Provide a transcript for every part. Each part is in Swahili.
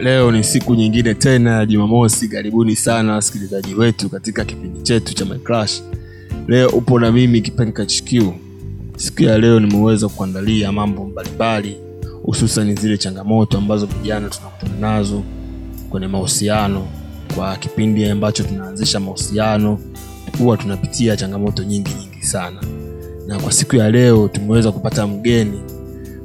leo ni siku nyingine tena ya jumamosi. Karibuni sana wasikilizaji wetu katika kipindi chetu cha My leo upo na mimi kipenka hq siku ya leo nimeweza kuandalia mambo mbalimbali hususan zile changamoto ambazo vijana tunakutana nazo kwenye mahusiano. Kwa kipindi ambacho tunaanzisha mahusiano huwa tunapitia changamoto nyingi nyingi sana. Na kwa siku ya leo tumeweza kupata mgeni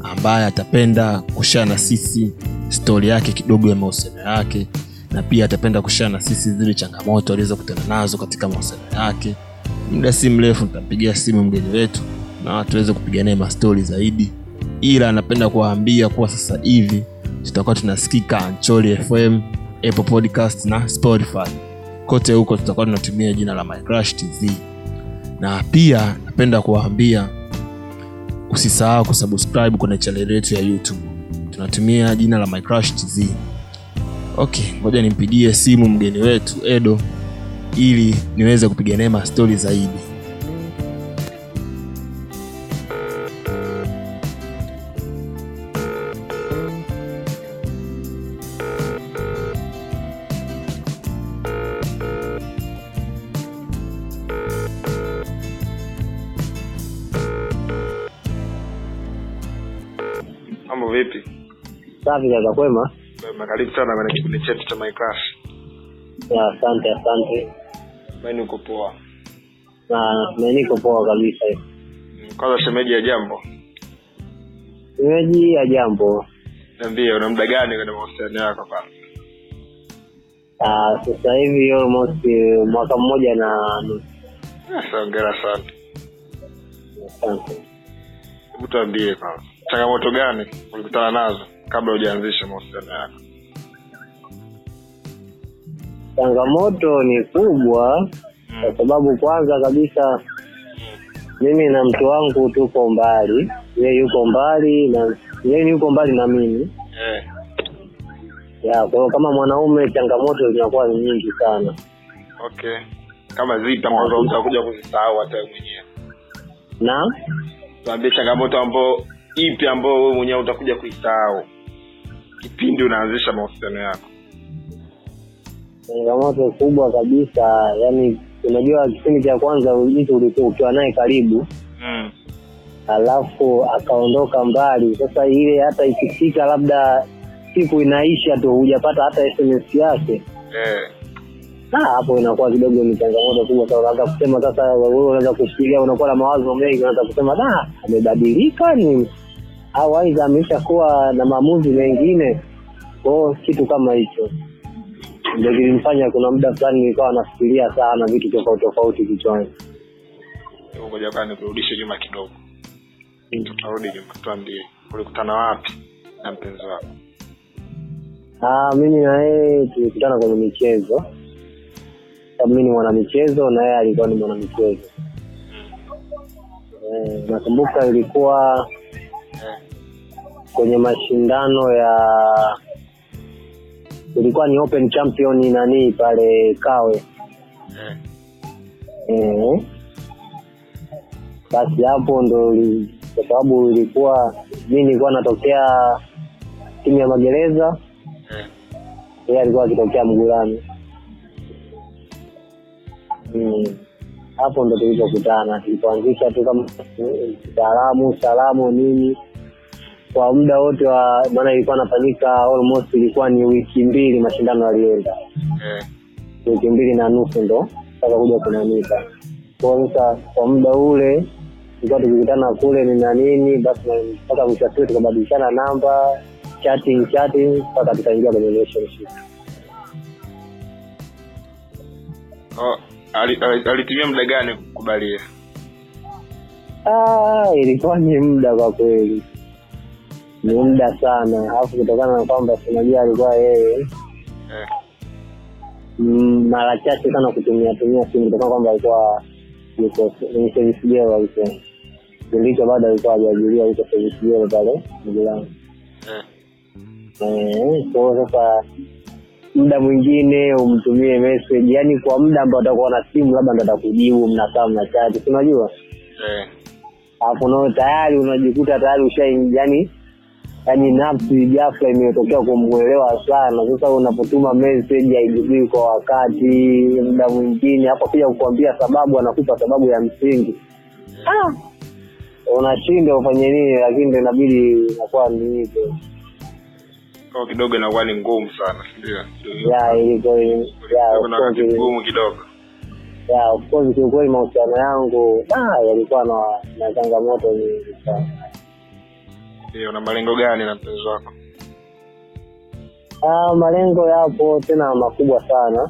ambaye atapenda kushare na sisi stori yake kidogo ya mahusiano yake na pia atapenda kushare na sisi zile changamoto alizokutana nazo katika mahusiano yake. Muda si mrefu nitampigia simu mgeni wetu na tuweze kupiga mastori zaidi. Ila anapenda kuwaambia kuwa sasa hivi tutakuwa tunasikika ancholi fm apple podcast na spotify. Kote huko tutakuwa tunatumia jina la mycrash tv na pia napenda kuwaambia usisahau kusubscribe kwenye chaneli yetu ya youtube tunatumia jina la mycrush tz okay ngoja nimpigie simu mgeni wetu edo ili niweze kupiga naye mastori zaidi. Mambo vipi Safi kaka, kwema? Karibu sana kwenye kipindi chetu cha My Ya, Asante, asante. Uko poa niko poa kabisa. Kwanza shemeji ya jambo Shemeji ya jambo. niambie una muda gani kwenye mahusiano yako Ah, sasa hivi almost eh, mwaka mmoja na nusu. Yes, hongera sana Asante. hebu tuambie kwanza changamoto gani ulikutana nazo kabla hujaanzisha mahusiano yako? Changamoto ni kubwa kwa sababu kwanza kabisa mimi na mtu wangu tuko mbali, ye yuko mbali na yeye yuko mbali na mimi. yeah. Ya, kwa hiyo kama mwanaume changamoto zinakuwa ni nyingi sana. okay. Kama zipi ambazo utakuja kuzisahau hata mwenyewe? Na? Tuambie changamoto ambao ipi ambayo wewe mwenyewe utakuja kuisahau kipindi unaanzisha mahusiano yako changamoto kubwa kabisa yani unajua kipindi cha kwanza mtu ulikuwa ukiwa naye karibu mm. alafu akaondoka mbali sasa ile hata ikifika labda siku inaisha tu hujapata hata sms yake yeah. na hapo inakuwa kidogo ni changamoto kubwa sana unaanza kusema sasa wewe unaweza kufikiria unakuwa na mawazo mengi unaweza kusema da amebadilika ni au aidha ameshakuwa na maamuzi mengine? Kwao kitu kama hicho. Ndio kilimfanya kuna muda fulani nilikuwa nafikiria sana vitu tofauti tofauti kichwani. Ngoja bwana nikurudishe nyuma kidogo. Tutarudi nyuma tuambie ulikutana wapi na mpenzi wako? Ah, mimi na yeye tulikutana kwenye michezo. Sababu mi ni mwanamichezo na yeye alikuwa ni mwanamichezo. Eh, nakumbuka ilikuwa. Kwenye mashindano ya ilikuwa ni open champion nani pale kawe eh. e, basi hapo ndo li- kwa sababu ilikuwa mi nilikuwa natokea timu ya magereza eh. yeye alikuwa akitokea mgulani Mm. hapo ndo tulipokutana tulipoanzisha tu kama salamu salamu nini kwa muda wote wa maana ilikuwa nafanyika almost ilikuwa ni wiki mbili mashindano yalienda. Mm. wiki mbili na nusu ndo mpaka kuja kunanika kwao sasa kwa muda ule tulikuwa tukikutana kule ni na nini basi mpaka mwisho siku tukabadilishana namba chatting chatting mpaka tukaingia kwenye relationship. Oh, ali- ali- alitumia muda gani kukubalia? Ah, ilikuwa ni muda kwa kweli, ni muda sana, alafu kutokana na kwamba sinajua alikuwa yeye eh. mm, mara chache sana kutumia tumia simu kutokana kwamba alikuwa yuko service girl alikuwa kipindi hicho bado alikuwa hajaajiriwa yuko service girl pale Mgulani. eh. Eh, kwa hiyo sasa muda mwingine umtumie message, yani kwa muda ambao atakuwa na simu, labda ndo atakujibu, mnakaa mnachati, si unajua eh. alafu nao tayari unajikuta tayari usha yani yaani nafsi ghafla imetokea kumwelewa sana. Sasa unapotuma message haijibii kwa wakati, muda mwingine hapo pia kukuambia sababu, anakupa sababu ya msingi ah, unashindwa ufanye nini, lakini ndio inabidi inakuwa ni hivyo. Kwa kidogo inakuwa ni ngumu sana mgumu kidogo ya, of course kiukweli mahusiano yangu ah, yalikuwa na na changamoto nyingi sana. Ndio una malengo gani na mpenzi wako Ah, malengo yapo tena makubwa sana.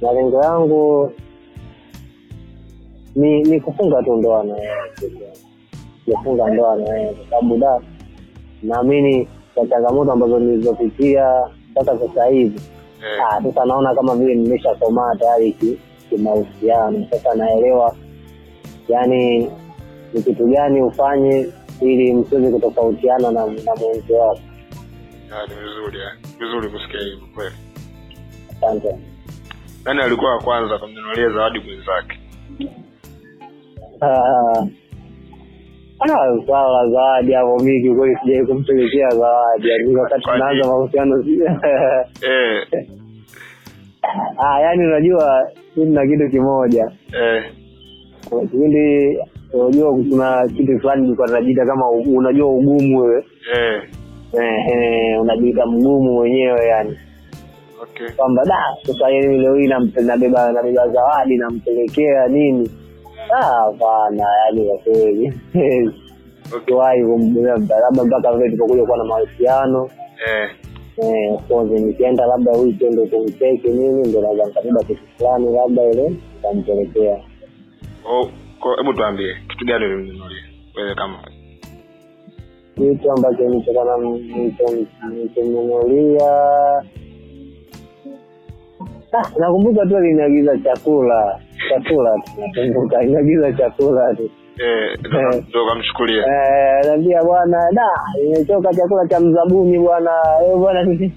Malengo yangu ni ni kufunga tu ndoa na yeye, kufunga ndoa na yeye, kwa sababu da naamini kwa changamoto ambazo nilizopitia mpaka sasa hivi yeah. ah, sasa naona kama vile nimeshakomaa tayari ki- kimahusiano. Sasa naelewa yani ni kitu gani ufanye ili msiweze kutofautiana na, na mwenzi wako. ah, ni vizuri eh. vizuri kusikia hivyo kweli. Asante. nani alikuwa wa kwanza kumnunulia zawadi mwenzake. Ah, swala la zawadi hapo, mi kiukweli sijai kumpelekea zawadi, yaani wakati tunaanza mahusiano si- eh, ah, yaani unajua mi na kitu kimoja. Eh, kipindi unajua kuna kitu fulani nilikuwa najiita kama unajua ugumu wewe. Eh, eh, eh, unajiita mgumu mwenyewe yani. Okay. Kwamba da sasa leo hii nabeba nabeba zawadi nampelekea nini? Ah, hapana yani kwa kweli. Okay. Siwahi kumbebea labda mpaka vile tulipokuja kuwa na mahusiano. Eh, eh, nikienda labda weekend kumcheki nini ndo naweza nikabeba kitu fulani labda ile nikampelekea oh, hebu tuambie kitu gani ulimnunulia wewe kama kitu ambacho nichomnunulia Ah, nakumbuka tu aliniagiza chakula. Chakula tu nakumbuka aliniagiza chakula. Tu eh, ndo- kamchukulia Eh, naambia bwana da nimechoka chakula cha mzabuni bwana. Eh, bwana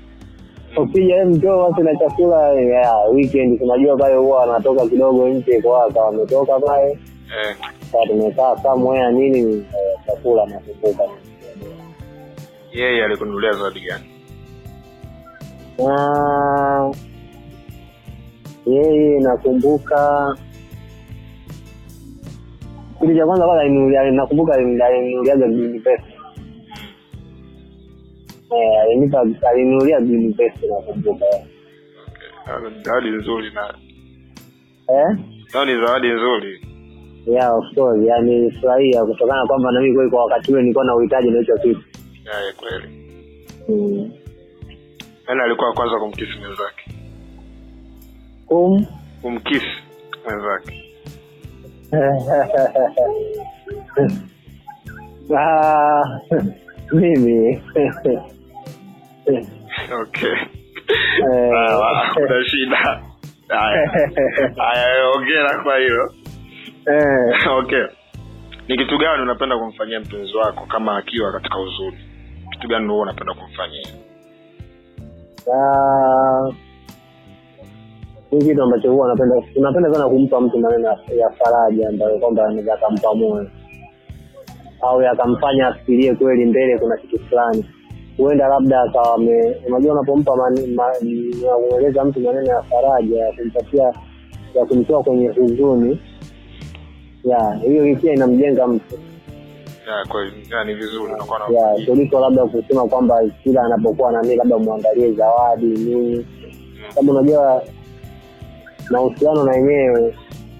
ukija wewe mtoo basi na chakula. Ya weekend unajua pale huwa wanatoka kidogo nje kwaka wametoka pale sasa tumekaa somewhere nini eh, chakula nakumbuka yeye alikunulia zawadi gani? Yeye nakumbuka kitu cha kwanza kwanza nakumbuka alini- green pesa. Eh, alinipa alininunulia green vest nakumbuka. Zawadi nzuri na eh? Ni zawadi nzuri yeah of course yani furahia kutokana kwamba nami mimi kweli kwa wakati ule nilikuwa na uhitaji na hicho kitu. Ya kweli. Mm. nani alikuwa kwanza kumkisi mwenzake? Kum? Kumkisi mwenzake. Ah, mimi. Okay. Eh. Kuna shida? Haya. Haya ongera kwa hilo eh, okay. Ni kitu gani unapenda kumfanyia mpenzi wako kama akiwa katika huzuni? Kitu gani huo unapenda kumfanyia? Ah, uh, kitu ambacho huwa napenda unapenda sana kumpa mtu maneno ya- faraja ambayo kwamba anaweza akampa moyo. Au yakamfanya afikirie kweli mbele kuna kitu fulani. Huenda labda akawa unajua unapompa unamweleza mtu maneno ya faraja ya kumpatia ya kumtoa kwenye huzuni ya hiyo pia inamjenga mtu. Ni vizuri kuliko labda kusema kwamba kila anapokuwa nanii labda mwandalie zawadi nini. Sababu unajua mahusiano na yenyewe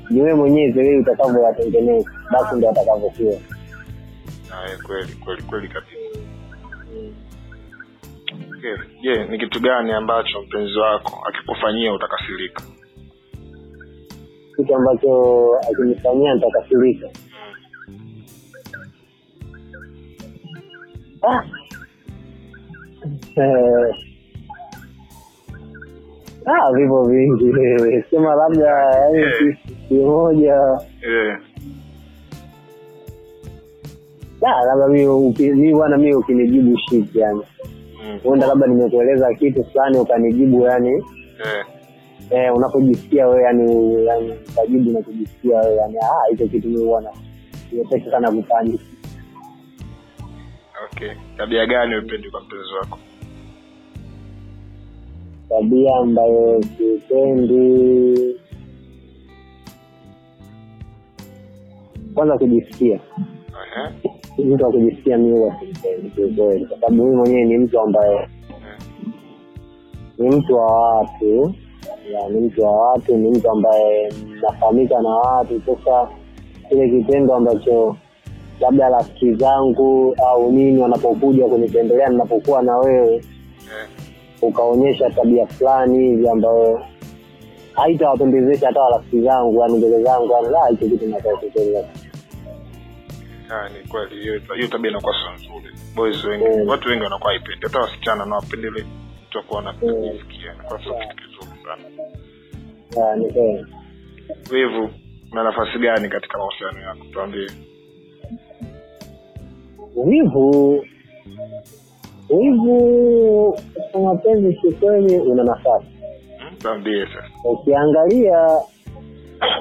ni wewe mwenyewe vile utakavyoyatengeneza basi ndo atakavyokuwa. Kweli kweli kweli kabisa. Je ni kitu gani ambacho mpenzi wako akikufanyia utakasirika kitu ambacho akinifanyia nitakasirika. Ah. Eh. Ah, vipo vingi wewe. Sema labda yani Eh. kimoja Eh, Ah, labda mi bwana mi ukinijibu shit yani. Mm, huenda labda nimekueleza kitu fulani ukanijibu yani. Eh, eh, unapojisikia wewe yani yani ukajibu unachojisikia wewe yani ah hicho kitu mi bwana niepesi sana kufanya. Okay. Tabia gani upendi kwa mpenzi wako? Tabia ambayo sipendi kwanza kujisikia. Ehe. mtu wa kujisikia mi huwa simpendi kiukweli kwa sababu mimi mwenyewe ni mtu ambaye ni mtu wa watu ni mtu wa watu ni mtu ambaye nafahamika na watu. Sasa kile kitendo ambacho labda rafiki zangu au nini wanapokuja kunitembelea ninapokuwa na wewe Eh. ukaonyesha tabia fulani hivi ambayo haitawapendezesha hata rafiki zangu yani mbele zangu yani hicho kitu ni kweli. Hiyo tabia inakuwa sio nzuri. Boys wengi Mm. watu wengi wanakuwa haipendi hata wasichana na wapendele mtu akuwa anapenda inakuwa sio kitu kizuri sana wivu una nafasi gani katika mahusiano yako? Tuambie. Wivu wivu kwa mapenzi kikweli una nafasi. Hmm? tuambie sasa. Ukiangalia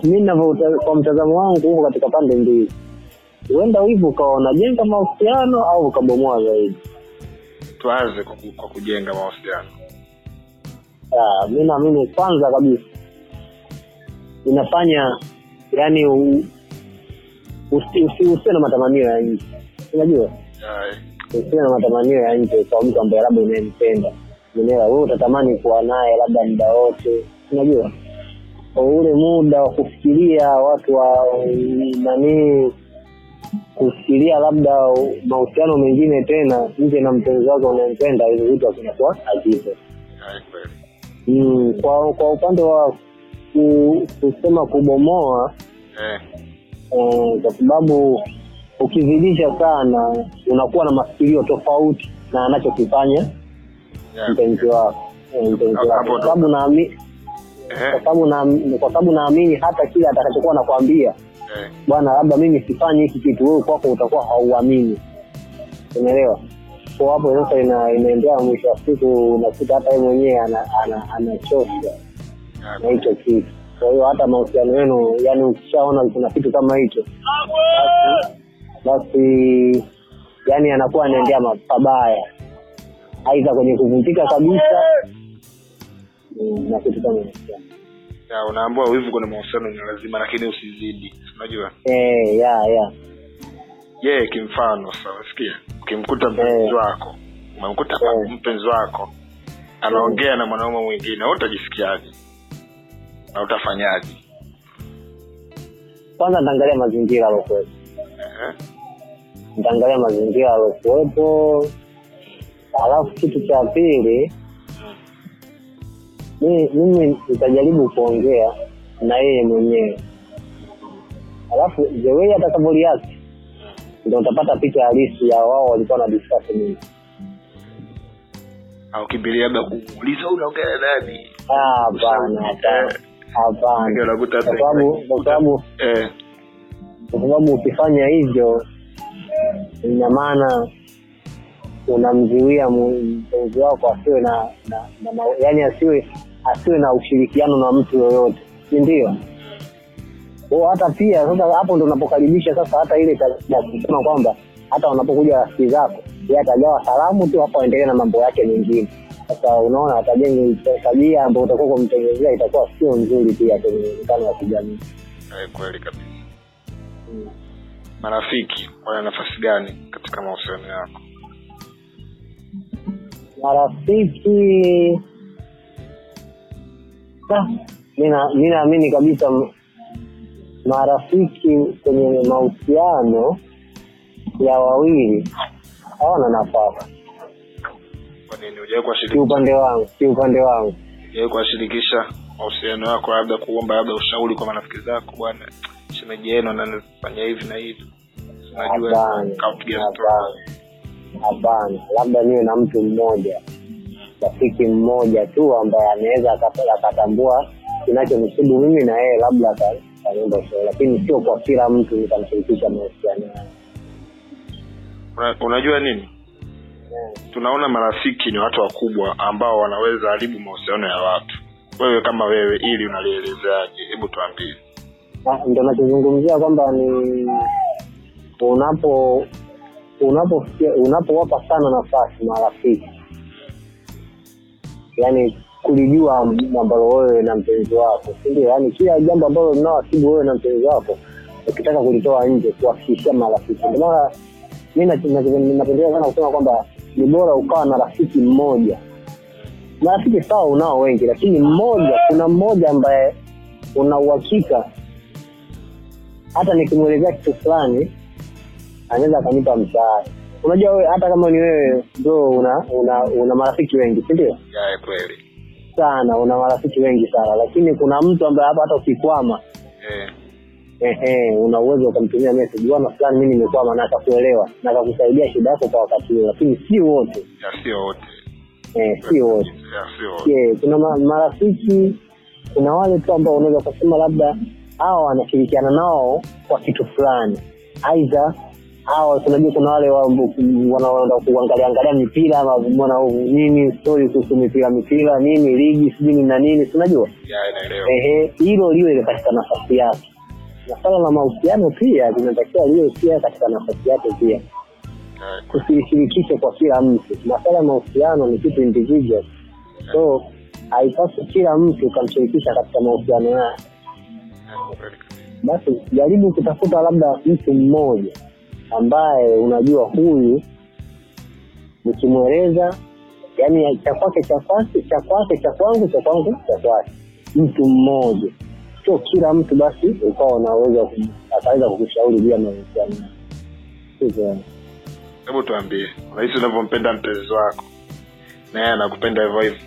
mi navyo kwa mtazamo wangu huko katika pande mbili. Huenda wivu ukawa unajenga mahusiano au ukabomoa zaidi. Tuanze kwa, kwa kujenga mahusiano. Mi naamini kwanza kabisa inafanya yani u- usi- usi- usiwe na matamanio ya nje. Unajua? Usiwe na matamanio ya nje kwa mtu ambaye labda unayempenda. Unaelewa? Wewe utatamani kuwa naye labda muda wote. Unajua? Ule muda wa kufikiria watu wa nanii kufikiria labda mahusiano mengine tena nje na mpenzi wake unayempenda hivi vitu akinakuwa hazipo mm, kwa kwa upande wa kusema kubomoa eh, eh, kwa sababu ukizidisha sana unakuwa na mafikirio tofauti na anachokifanya yeah. mpenzi wako eh, mpenzi wako. Kwa sababu naami- Eh, kwa sababu na- kwa sababu naamini hata kile atakachokuwa nakwambia eh, bwana labda mimi sifanye hiki kitu wewe kwako utakuwa hauamini. Umeelewa? Kwa hapo sasa inaendea mwisho wa siku unakuta hata yeye mwenyewe anachosha ana, ana anachoshwa na hicho kitu kwa hiyo hata mahusiano yenu yani ukishaona kuna kitu kama hicho basi- yani anakuwa anaendea ma- pabaya aidha kwenye kuvunjika kabisa na kitu kama hicho. Ya, unaambua wivu kwenye mahusiano ni lazima lakini usizidi unajua? Eh ya ya. Je kimfano sawasikia ukimkuta mpenzi Eh. wako umemkuta Eh. mpenzi wako anaongea na mwanaume mwingine utajisikiaje na utafanyaje? Kwanza ntaangalia mazingira alokuwepo Eh, nitaangalia mazingira alokuwepo alafu kitu cha pili mimi nitajaribu kuongea na yeye mwenyewe. Alafu the way atakavyoliact ndo utapata picha halisi ya wao walikuwa na discuss nini au kimbilia labda kumuuliza unaongea na nani? Ah, hapana hapana. Ndio hapana. Kwa sababu kwa sababu eh, kwa sababu ukifanya hivyo ina maana unamziwia mpenzi wako asiwe na, na, na, na yani asiwe asiwe na ushirikiano na mtu yoyote. Si ndio? Hata pia sasa hapo ndo unapokaribisha sasa hata ile kusema kwamba hata wanapokuja rafiki zako ye atagawa salamu tu hapo aendelee na mambo yake mengine sasa unaona atajenga tabia ambayo utakuwa kumtengenezea itakuwa sio nzuri pia kwenye mkano wa kijamii. Eh, kweli kabisa. Mm. marafiki wana nafasi gani katika mahusiano yako? Marafiki Ah, mi naamini kabisa marafiki kwenye mahusiano ya wawili hawana nafasi nini? Upande kuwashirikisha? Kiupande wangu kiupande wangu. Hujawahi kuwashirikisha mahusiano yako labda kuomba labda ushauri kwa marafiki zako bwana shemeji yenu anafanya hivi na hivi? Hapana, labda niwe na mtu mmoja rafiki mmoja tu ambaye anaweza akata- akatambua kinachonisibu mimi na yeye labda ataniomba ushauri lakini sio kwa kila mtu nikamshirikisha mahusiano yangu unajua nini tunaona marafiki ni watu wakubwa ambao wanaweza haribu mahusiano ya watu. Wewe kama wewe ili unalielezeaje? Hebu tuambie. Ah, ndo nachozungumzia kwamba ni unapo unapowapa sana nafasi marafiki yani kulijua ambalo wewe na mpenzi wako sindio yaani kila jambo ambalo linawasibu wewe na mpenzi wako ukitaka kulitoa nje kuwafikishia marafiki. Ndio mi na- na- napendelea sana kusema kwamba ni bora ukawa na rafiki mmoja. Marafiki sawa unao wengi lakini mmoja kuna mmoja ambaye una uhakika hata nikimwelezea kitu fulani anaweza akanipa msaada. Unajua hata kama ni wewe ndo una una, una marafiki wengi si ndio? Kweli. Sana una marafiki wengi sana lakini kuna mtu ambaye hapa hata ukikwama eh, ehe una uwezo ukamtumia message bwana fulani mimi nimekwama na akakuelewa na akakusaidia shida yako kwa wakati huo lakini si wote. Sio wote. Eh, si wote. Ya sio wote. Kuna marafiki kuna wale tu ambao unaweza kusema labda hawa wanashirikiana nao kwa kitu fulani. Aidha hawa tunajua kuna wale wa- wanaenda kuangalia angalia mipira ama nini stori kuhusu mipira mipira nini ligi sijui nini na nini tunajua ehe hilo liwe katika nafasi yake na swala la mahusiano pia linatakiwa liwe pia katika nafasi yake pia. Kusishirikishe kwa kila mtu. Masala ya mahusiano ni kitu individual. So haipaswi kila mtu ukamshirikisha katika mahusiano yake. Basi jaribu kutafuta labda mtu mmoja ambaye unajua huyu nikimweleza yani cha kwake cha kwake cha kwangu cha kwangu cha kwake. Mtu mmoja sio kila mtu basi ukawa unaweza akaweza kukushauri juu ya mahusiano hebu tuambie unahisi unavyompenda mpenzi wako na yeye anakupenda hivyo hivyo?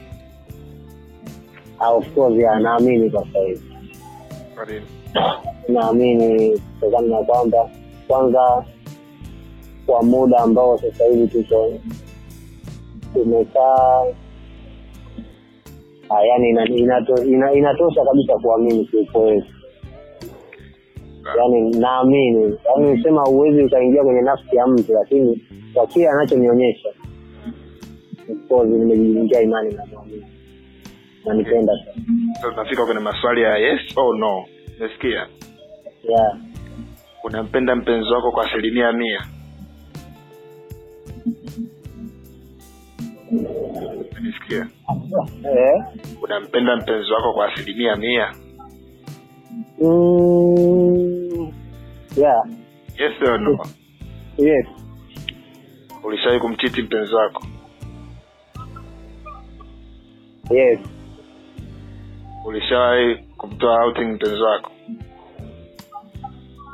Ah, of course naamini kwa hivi. Kwa nini? Naamini kutokana na kwamba kwanza kwa muda ambao sasa hivi tuko tumekaa yani ina, inato, ina, inatosha kabisa kuamini kiukweli. Yani naamini. Yani nisema huwezi ukaingia kwenye nafsi ya mtu lakini kwa kile anachonionyesha of nimejiingia imani na mwamini nanipenda tunafika kwenye maswali ya yes or no. Umesikia? Yeah. unampenda mpenzi wako kwa asilimia mia umesikia eh? unampenda mpenzi wako kwa asilimia mia? Mm, yeah. yes or no? Yes. Ulishawahi kumchiti mpenzi wako? Yes. Ulishawahi kumtoa outing mpenzi wako?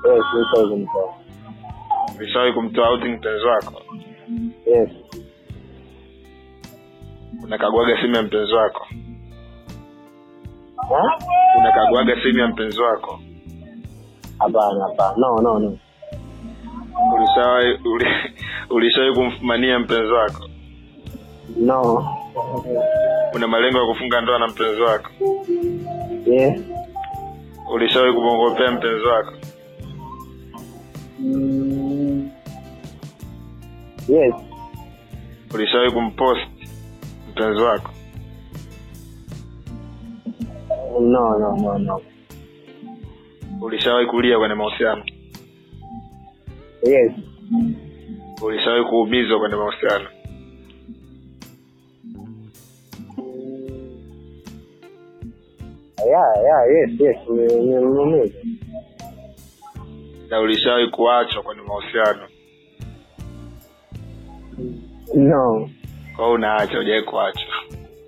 Yes nishawahi kumtoa ulishawahi kumtoa outing mpenzi wako? Yes unakaguaga simu ya mpenzi wako? Unakaguaga simu ya mpenzi wako? Hapana hapana. No no no. Ulishawahi uli- kumfumania mpenzi wako? No. Una malengo ya kufunga ndoa na mpenzi wako? Yeah. ulishawahi kumwongopea mpenzi wako? Mm, yes. Ulishawahi kumpost mpenzi wako? No no no no. Ulishawahi kulia kwenye mahusiano? Yes. Ulishawahi kuumizwa kwenye mahusiano? Yeah yeah yes yes ni- ni- ni- na ulishawahi kuachwa kwenye mahusiano? No kwa hiyo unaacha ujawai kuacha.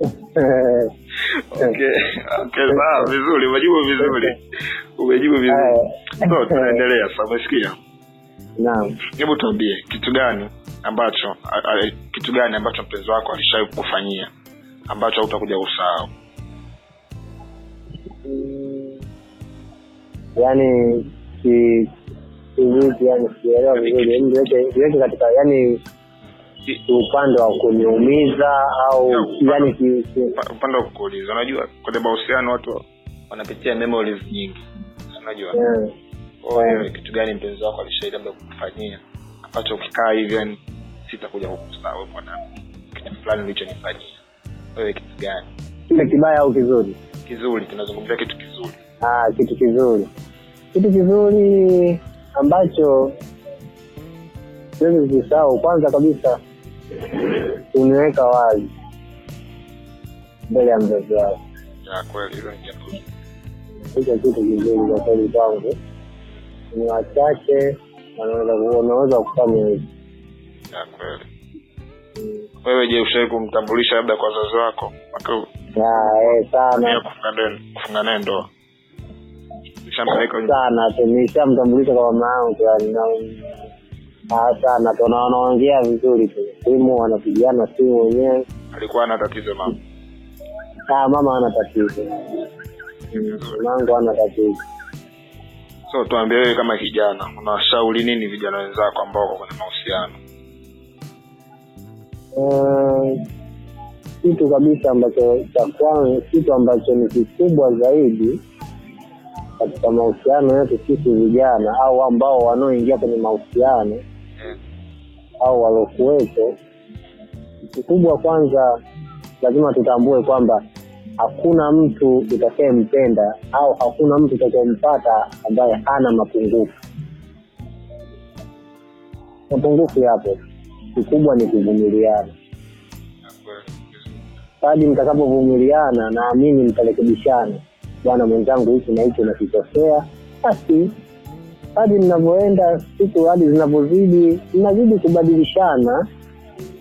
Okay okay sawa vizuri umejibu vizuri. Umejibu vizuri. So tunaendelea sa umesikia? Naam. Hebu tuambie kitu gani ambacho a, a, kitu gani ambacho mpenzi wako alishawai kufanyia ambacho hautakuja kusahau? Yaani kivipi yani sielewa vizuri. Niweke katika yani upande wa kuniumiza au yani upande wa kukuuliza. Unajua kwenye mahusiano watu wanapitia memories nyingi. Unajua. Yeah. Kitu gani mpenzi wako alishai labda kukufanyia? Ambacho ukikaa hivi yani sitakuja kukusahau bwana kitu fulani ulichonifanyia. Wewe kitu gani? Kile kibaya au kizuri? Kizuri tunazungumzia kitu kizuri. Ah, kitu kizuri. Kitu kizuri ambacho siwezi kukisahau. Kwanza kabisa uniweka wazi. Mbele ya mzazi wako, hicho kitu kizuri kwa kweli kwangu. Ni wachache wanaweza kufanya hivi. kweli. Wewe je ushawai kumtambulisha labda kwa wazazi wako? Eh, sana. Tumia kufunga naye- kufunga naye ndoa. Sana. Tu, nishamtambulisha kwa mama yangu yani, sana tu, wanaongea vizuri tu, simu wanapigana simu wenyewe. alikuwa ana tatizo mama Ah, mama ana tatizo, mangu ana tatizo. so tuambie wewe kama kijana unawashauri nini vijana wenzako ambao wako kwenye mahusiano Eh, kitu kabisa ambacho cha kwanza, kitu ambacho ni kikubwa zaidi katika mahusiano yetu sisi vijana au ambao wanaoingia kwenye mahusiano au waliokuwepo, kikubwa kwanza, lazima tutambue kwamba hakuna mtu utakayempenda au hakuna mtu utakayempata ambaye hana mapungufu. Mapungufu yapo, kikubwa ni kuvumiliana. Hadi mtakapovumiliana, naamini mtarekebishana. Bwana mwenzangu, hiki na hiki nakikosea, basi hadi mnavyoenda siku hadi zinavyozidi, mnazidi kubadilishana,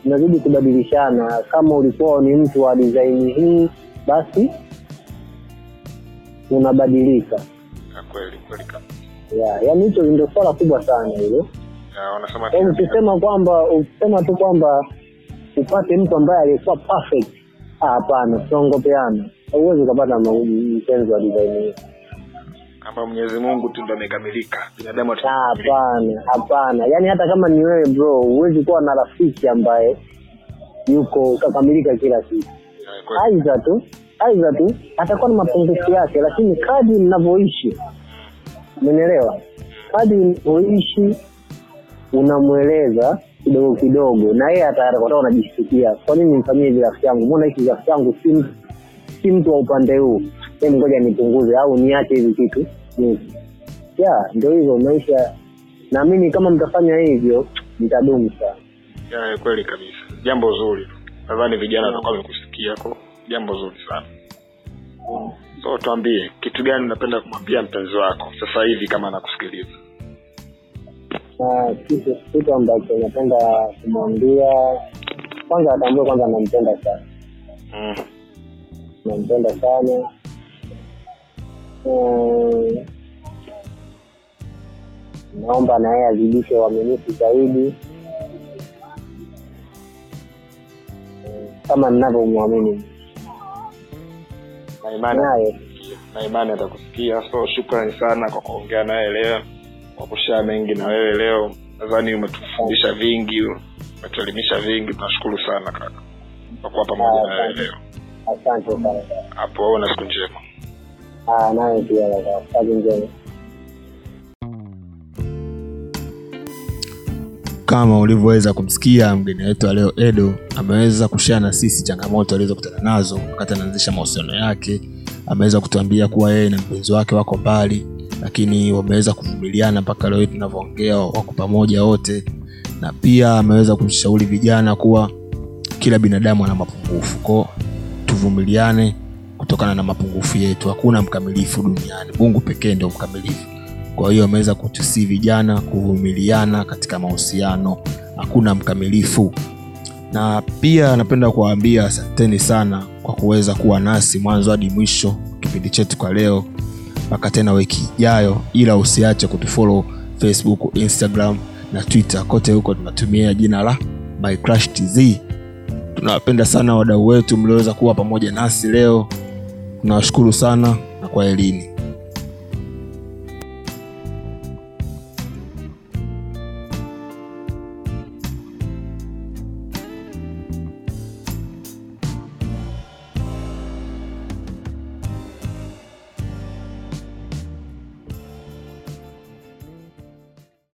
mnazidi kubadilishana. Kama ulikuwa ni mtu wa dizaini hii, basi unabadilika. kweli yaani hicho ndio swala kubwa sana hilo. Ukisema kwamba ukisema tu kwamba upate mtu ambaye alikuwa perfect, ah, hapana, tunaongopeana. Huwezi ukapata mpenzi wa design hii. Kwamba mwenyezi mungu tu ndo amekamilika binadamu. Hapana, hapana. Yaani hata kama ni wewe bro, huwezi kuwa na rafiki ambaye yuko kakamilika kila kitu. Aidha tu aidha tu atakuwa na mapungufu yake, lakini kadri mnavyoishi, umenielewa? Kadri mnavyoishi unamweleza kidogo kidogo, na yeye atakuwa unajisikia, kwa nini nimfanyie hivi rafiki yangu? Mbona hiki rafiki yangu si mtu wa upande huu, hebu ngoja nipunguze au niache hivi kitu? Ya ndio hivyo maisha. Naamini kama mtafanya hivyo mtadumu sana. Ya, kweli kabisa. Jambo zuri nadhani vijana watakuwa wamekusikia ko jambo zuri sana. So tuambie kitu gani unapenda kumwambia mpenzi wako sasa hivi kama anakusikiliza? Kitu kitu ambacho napenda kumwambia kwanza atambue kwanza nampenda sana. Mm. nampenda sana Mm, naomba na yeye azidishe uaminifu zaidi. Kama ninavyomwamini. Naye. Na imani atakusikia. So shukrani sana kwa kuongea naye leo. Kwa kushaa mengi na wewe leo. Nadhani umetufundisha vingi umetuelimisha vingi. Tunashukuru sana kaka kwa kuwa pamoja na wewe leo. Asante sana. Hapo wewe na siku njema Ah, naye pia kazi njema. Kama ulivyoweza kumsikia mgeni wetu wa leo edo ameweza kushare na sisi changamoto alizokutana nazo wakati anaanzisha mahusiano yake. Ameweza kutuambia kuwa yeye na mpenzi wake wako mbali lakini wameweza kuvumiliana mpaka leo hii tunavyoongea wako pamoja wote. Na pia ameweza kushauri vijana kuwa kila binadamu ana mapungufu. Ko tuvumiliane kutokana na mapungufu yetu hakuna mkamilifu duniani. Mungu pekee ndio mkamilifu. Kwa hiyo ameweza kutusii vijana kuvumiliana katika mahusiano. Hakuna mkamilifu. Na pia napenda kuwaambia asanteni sana kwa kuweza kuwa nasi mwanzo hadi mwisho kipindi chetu kwa leo mpaka tena wiki ijayo. Ila usiache kutufollow facebook instagram na twitter. Kote huko tunatumia jina la My Crush tz tunawapenda sana wadau wetu mlioweza kuwa pamoja nasi leo tunawashukuru sana na kwa elini